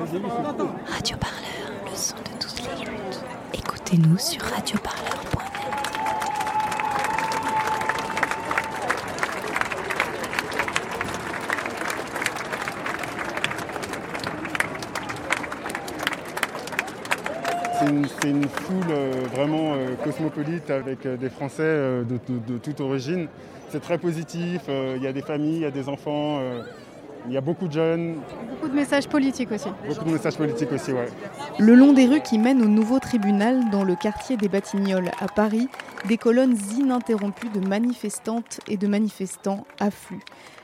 Radio Parleur, le son de toutes les luttes. Écoutez-nous sur radioparleur.net. C'est une, foule euh, vraiment euh, cosmopolite avec euh, des Français de, de toute origine. C'est très positif, il y a des familles, il y a des enfants, il y a beaucoup de jeunes. Beaucoup de messages politiques aussi. Beaucoup de messages politiques aussi, ouais. Le long des rues qui mènent au nouveau tribunal dans le quartier des Batignolles à Paris, des colonnes ininterrompues de manifestantes et de manifestants affluent.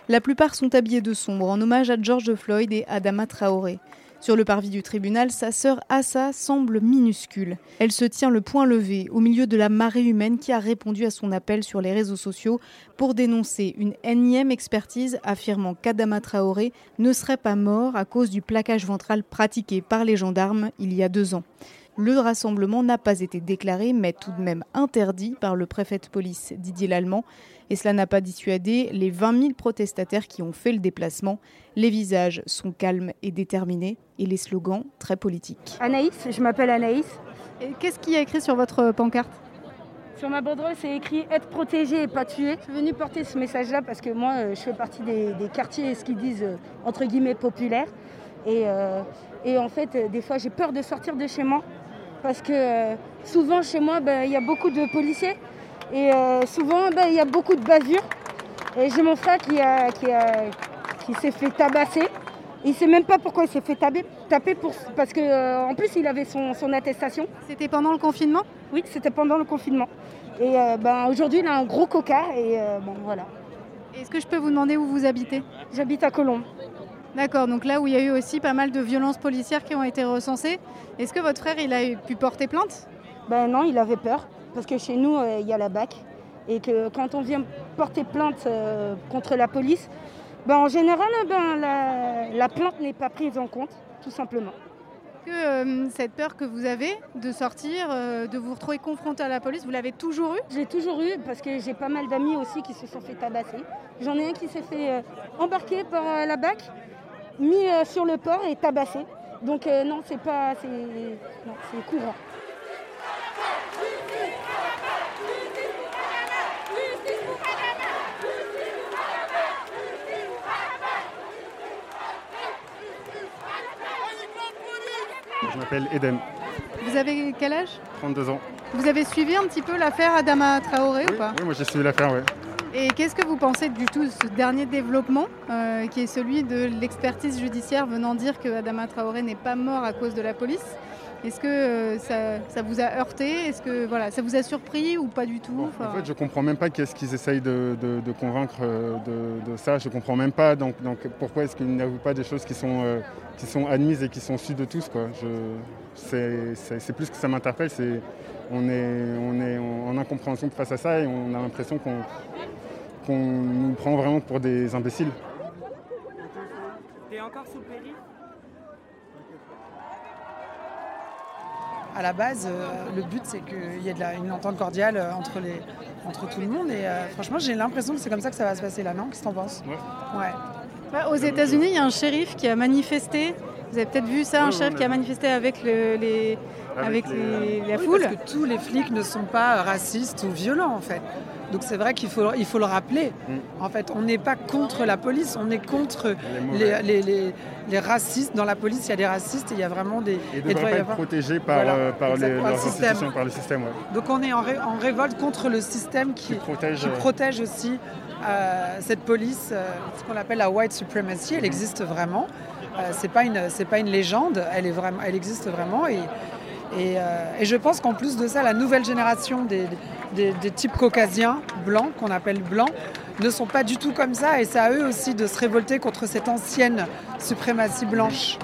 La plupart sont habillés de sombre en hommage à George Floyd et Adama Traoré. Sur le parvis du tribunal, sa sœur Assa semble minuscule. Elle se tient le poing levé au milieu de la marée humaine qui a répondu à son appel sur les réseaux sociaux pour dénoncer une énième expertise affirmant qu'Adama Traoré ne serait pas mort à cause du plaquage ventral pratiqué par les gendarmes il y a deux ans. Le rassemblement n'a pas été déclaré, mais tout de même interdit par le préfet de police Didier Lallemand. Et cela n'a pas dissuadé les 20 000 protestataires qui ont fait le déplacement. Les visages sont calmes et déterminés, et les slogans très politiques. Anaïs, je m'appelle Anaïs. Et qu'est-ce qui a écrit sur votre pancarte? Sur ma banderole, c'est écrit être protégé et pas tué. Je suis venue porter ce message-là parce que moi, euh, je fais partie des, quartiers, ce qu'ils disent, euh, entre guillemets, populaires. Et, euh, et en fait, des fois, j'ai peur de sortir de chez moi parce que euh, souvent chez moi, ben, il y a beaucoup de policiers et euh, souvent ben, il y a beaucoup de bavures. Et j'ai mon frère qui, qui, s'est fait tabasser. Il ne sait même pas pourquoi il s'est fait taper, pour, parce qu'en euh, plus il avait son, attestation. C'était pendant le confinement? Oui, c'était pendant le confinement. Et ben, aujourd'hui il a un gros coca et bon voilà. Est-ce que je peux vous demander où vous habitez? J'habite à Colombes. D'accord, donc là où il y a eu aussi pas mal de violences policières qui ont été recensées, est-ce que votre frère il a pu porter plainte? Ben non, il avait peur, parce que chez nous euh, il y a la BAC, et que quand on vient porter plainte euh, contre la police, ben, en général ben, la, plainte n'est pas prise en compte, tout simplement. Que euh, cette peur que vous avez de sortir, de vous retrouver confronté à la police, vous l'avez toujours eu J'ai toujours eu parce que j'ai pas mal d'amis aussi qui se sont fait tabasser. J'en ai un qui s'est fait embarquer par la BAC mis euh, sur le port et tabassé. Donc euh, non, c'est pas, c'est courant. Je m'appelle Eden. Vous avez quel âge? 32 ans. Vous avez suivi un petit peu l'affaire Adama Traoré ou pas? Oui, moi j'ai suivi l'affaire, oui. Et qu'est-ce que vous pensez du tout de ce dernier développement, euh, qui est celui de l'expertise judiciaire venant dire que Adama Traoré n'est pas mort à cause de la police? Est-ce que euh, ça, vous a heurté? Est-ce que voilà, ça vous a surpris ou pas du tout? En fait, je comprends même pas qu'est-ce qu'ils essayent de, convaincre euh, de, ça. Je comprends même pas. Donc, donc pourquoi est-ce qu'ils n'avouent pas des choses qui sont, qui sont admises et qui sont sues de tous quoi? C'est plus que ça m'interpelle. on est, on est en incompréhension face à ça et on a l'impression qu'on qu'on nous prend vraiment pour des imbéciles. encore sous À la base, euh, le but c'est qu'il y ait de une entente cordiale euh, entre, les, entre tout le monde. Et euh, franchement, j'ai l'impression que c'est comme ça que ça va se passer là, non? Qu'est-ce que t'en penses? Ouais. Bah, aux États-Unis, il y a un shérif qui a manifesté. Vous avez peut-être vu ça, un shérif qui a manifesté avec les, avec, la foule. parce que tous les flics ne sont pas racistes ou violents en fait. Donc c'est vrai qu'il faut, il faut le rappeler. Mm. En fait, on n'est pas contre la police, on est contre les, racistes. Dans la police, il y a des racistes et il y a vraiment des... Ils ne devraient pas être protégés par, euh, par, les, par, le système. Donc on est en, révolte contre le système qui, protège, qui protège aussi euh, cette police, euh, ce qu'on appelle la white supremacy. Elle mm-hmm. existe vraiment. C'est pas une, c'est pas une légende. Elle est vraiment, elle existe vraiment et euh, et, je pense qu'en plus de ça, la nouvelle génération des, types caucasiens, blancs, qu'on appelle blancs, ne sont pas du tout comme ça. Et c'est à eux aussi de se révolter contre cette ancienne suprématie blanche.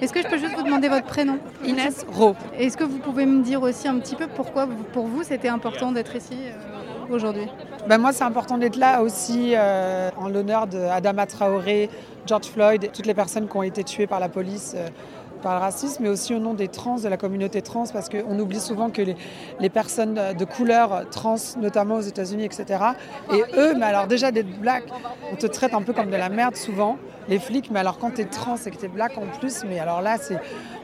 Est-ce que je peux juste vous demander votre prénom? Inès Ro. Est-ce que vous pouvez me dire aussi un petit peu pourquoi pour vous c'était important d'être ici euh, aujourd'hui? Ben Moi, c'est important d'être là aussi euh, en l'honneur d'Adama Traoré, George Floyd, toutes les personnes qui ont été tuées par la police par le racisme, mais aussi au nom des trans, de la communauté trans, parce qu'on oublie souvent que les, personnes de couleur trans, notamment aux États-Unis, etc., et eux, mais alors déjà d'être black, on te traite un peu comme de la merde souvent. Les flics, mais alors quand tu es trans et que tu es black en plus, mais alors là,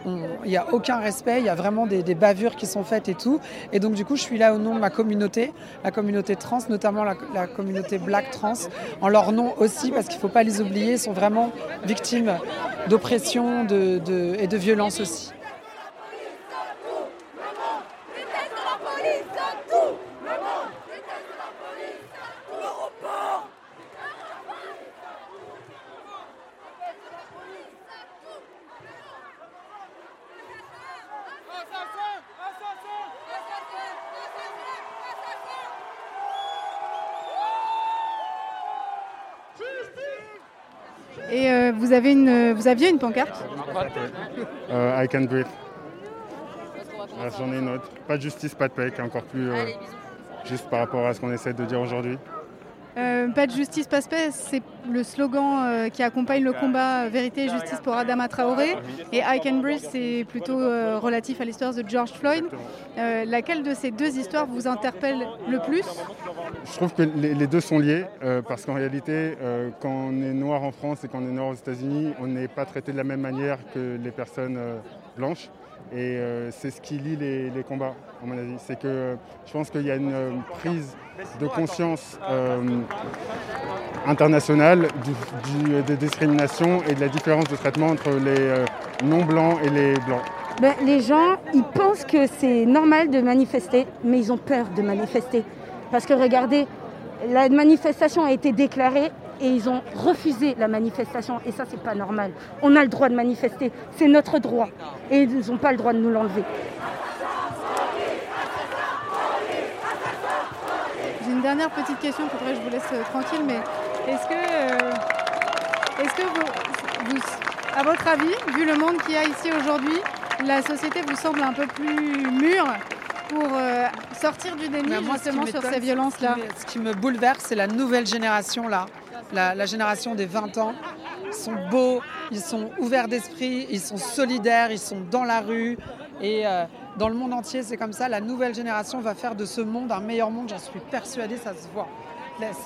il n'y a aucun respect, il y a vraiment des, bavures qui sont faites et tout. Et donc du coup, je suis là au nom de ma communauté, la communauté trans, notamment la, communauté black trans, en leur nom aussi, parce qu'il ne faut pas les oublier, ils sont vraiment victimes d'oppression et de violence aussi. Et euh, vous, avez une, vous aviez une pancarte euh, I can breathe. Ah, j'en ai une autre. Pas de justice, pas de paix, qui est encore plus euh, juste par rapport à ce qu'on essaie de dire aujourd'hui. Euh, pas de justice, pas de paix, c'est le slogan euh, qui accompagne le combat euh, Vérité et justice pour Adama Traoré. Et I Can Breathe, c'est plutôt relatif à l'histoire de George Floyd. laquelle de ces deux histoires vous interpelle le plus? Je trouve que les, deux sont liés, parce qu'en réalité, quand on est noir en France et quand on est noir aux États-Unis, on n'est pas traité de la même manière que les personnes blanches. Et c'est ce qui lie les, combats, à mon avis. C'est que je pense qu'il y a une prise de conscience euh, internationale des discriminations et de la différence de traitement entre les euh, non-blancs et les blancs. Ben, les gens, ils pensent que c'est normal de manifester, mais ils ont peur de manifester. Parce que regardez, la manifestation a été déclarée et ils ont refusé la manifestation. Et ça, c'est pas normal. On a le droit de manifester, c'est notre droit. Et ils n'ont pas le droit de nous l'enlever. une dernière petite question, peut-être je vous laisse euh, tranquille, mais est-ce que, euh, est-ce que vous, à votre avis, vu le monde qu'il y a ici aujourd'hui, la société vous semble un peu plus mûre pour euh, sortir du déni justement sur ces violences-là Ce qui me bouleverse, c'est la nouvelle génération là, la, génération des 20 ans. Ils sont beaux, ils sont ouverts d'esprit, ils sont solidaires, ils sont dans la rue. Et dans le monde entier, c'est comme ça. La nouvelle génération va faire de ce monde un meilleur monde, j'en suis persuadée, ça se voit.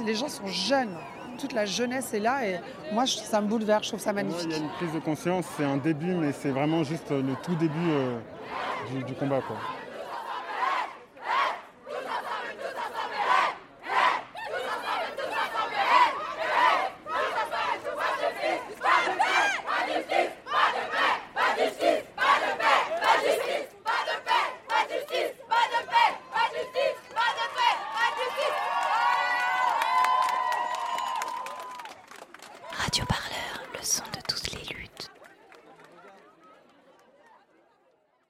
Les gens sont jeunes, toute la jeunesse est là et moi ça me bouleverse, je trouve ça magnifique. Il y a une prise de conscience, c'est un début, mais c'est vraiment juste le tout début euh, du, du combat. Quoi.